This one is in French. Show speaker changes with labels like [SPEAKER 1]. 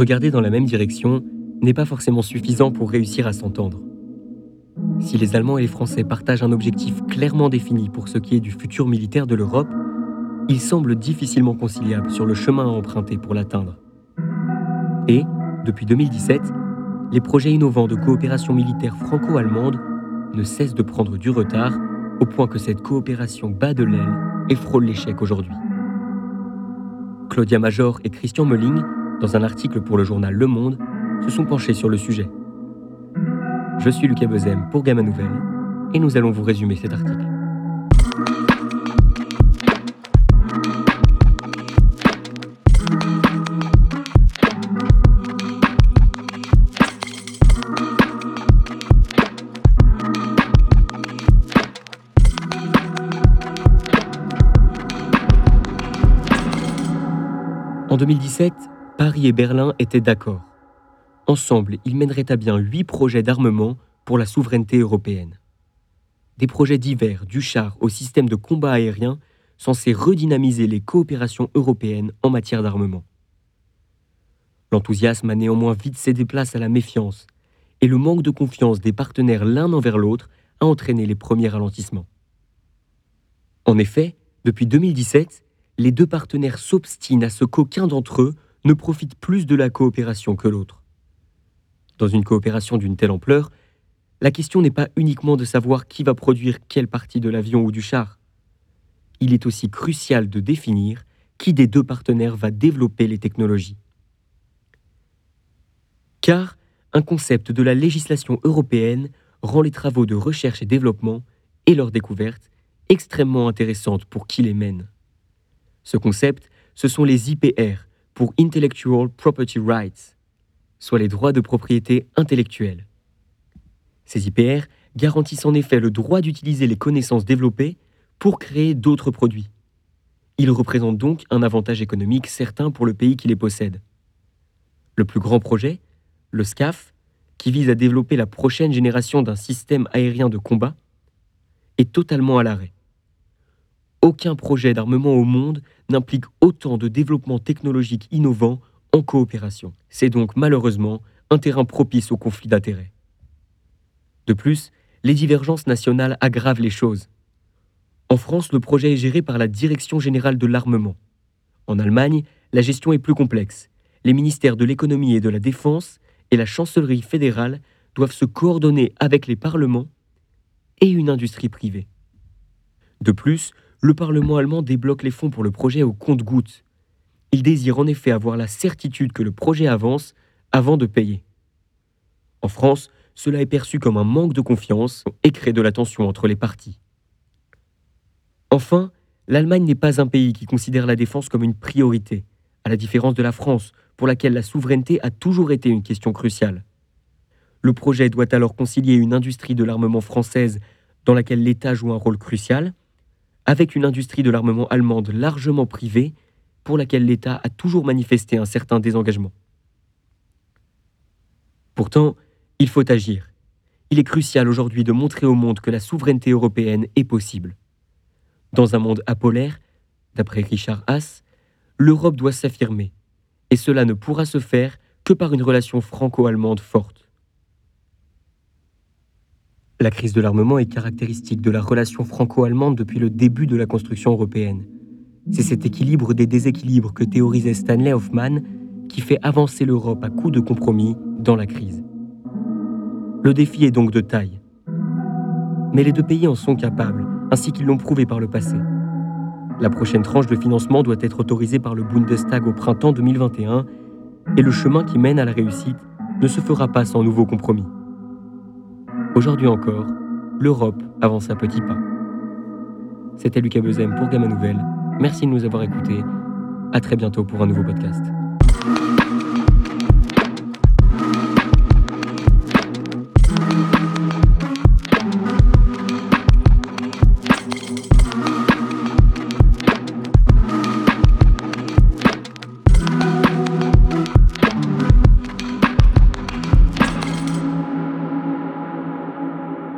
[SPEAKER 1] Regarder dans la même direction n'est pas forcément suffisant pour réussir à s'entendre. Si les Allemands et les Français partagent un objectif clairement défini pour ce qui est du futur militaire de l'Europe, il semble difficilement conciliable sur le chemin à emprunter pour l'atteindre. Et, depuis 2017, les projets innovants de coopération militaire franco-allemande ne cessent de prendre du retard au point que cette coopération bat de l'aile et frôle l'échec aujourd'hui. Claudia Major et Christian Mölling, dans un article pour le journal Le Monde, se sont penchés sur le sujet. Je suis Lucas Bezem pour Gamma Nouvelle et nous allons vous résumer cet article. En 2017, Paris et Berlin étaient d'accord. Ensemble, ils mèneraient à bien huit projets d'armement pour la souveraineté européenne. Des projets divers, du char au système de combat aérien, censés redynamiser les coopérations européennes en matière d'armement. L'enthousiasme a néanmoins vite cédé place à la méfiance, et le manque de confiance des partenaires l'un envers l'autre a entraîné les premiers ralentissements. En effet, depuis 2017, les deux partenaires s'obstinent à ce qu'aucun d'entre eux ne profite plus de la coopération que l'autre. Dans une coopération d'une telle ampleur, la question n'est pas uniquement de savoir qui va produire quelle partie de l'avion ou du char. Il est aussi crucial de définir qui des deux partenaires va développer les technologies. Car un concept de la législation européenne rend les travaux de recherche et développement et leurs découvertes extrêmement intéressantes pour qui les mène. Ce concept, ce sont les IPR, pour Intellectual Property Rights, soit les droits de propriété intellectuelle. Ces IPR garantissent en effet le droit d'utiliser les connaissances développées pour créer d'autres produits. Ils représentent donc un avantage économique certain pour le pays qui les possède. Le plus grand projet, le SCAF, qui vise à développer la prochaine génération d'un système aérien de combat, est totalement à l'arrêt. Aucun projet d'armement au monde n'implique autant de développement technologique innovant en coopération. C'est donc malheureusement un terrain propice au conflit d'intérêts. De plus, les divergences nationales aggravent les choses. En France, le projet est géré par la Direction générale de l'armement. En Allemagne, la gestion est plus complexe. Les ministères de l'économie et de la défense et la chancellerie fédérale doivent se coordonner avec les parlements et une industrie privée. De plus, le Parlement allemand débloque les fonds pour le projet au compte-gouttes, il désire en effet avoir la certitude que le projet avance avant de payer. En France, cela est perçu comme un manque de confiance et crée de la tension entre les parties. Enfin, l'Allemagne n'est pas un pays qui considère la défense comme une priorité, à la différence de la France, pour laquelle la souveraineté a toujours été une question cruciale. Le projet doit alors concilier une industrie de l'armement française dans laquelle l'État joue un rôle crucial, avec une industrie de l'armement allemande largement privée pour laquelle l'État a toujours manifesté un certain désengagement. Pourtant, il faut agir. Il est crucial aujourd'hui de montrer au monde que la souveraineté européenne est possible. Dans un monde apolaire, d'après Richard Haas, l'Europe doit s'affirmer, et cela ne pourra se faire que par une relation franco-allemande forte. La crise de l'armement est caractéristique de la relation franco-allemande depuis le début de la construction européenne. C'est cet équilibre des déséquilibres que théorisait Stanley Hoffman qui fait avancer l'Europe à coups de compromis dans la crise. Le défi est donc de taille. Mais les deux pays en sont capables, ainsi qu'ils l'ont prouvé par le passé. La prochaine tranche de financement doit être autorisée par le Bundestag au printemps 2021 et le chemin qui mène à la réussite ne se fera pas sans nouveaux compromis. Aujourd'hui encore, l'Europe avance à petits pas. C'était Lucas Bezem pour Gamma Nouvelle Merci de nous avoir écoutés. À très bientôt pour un nouveau podcast.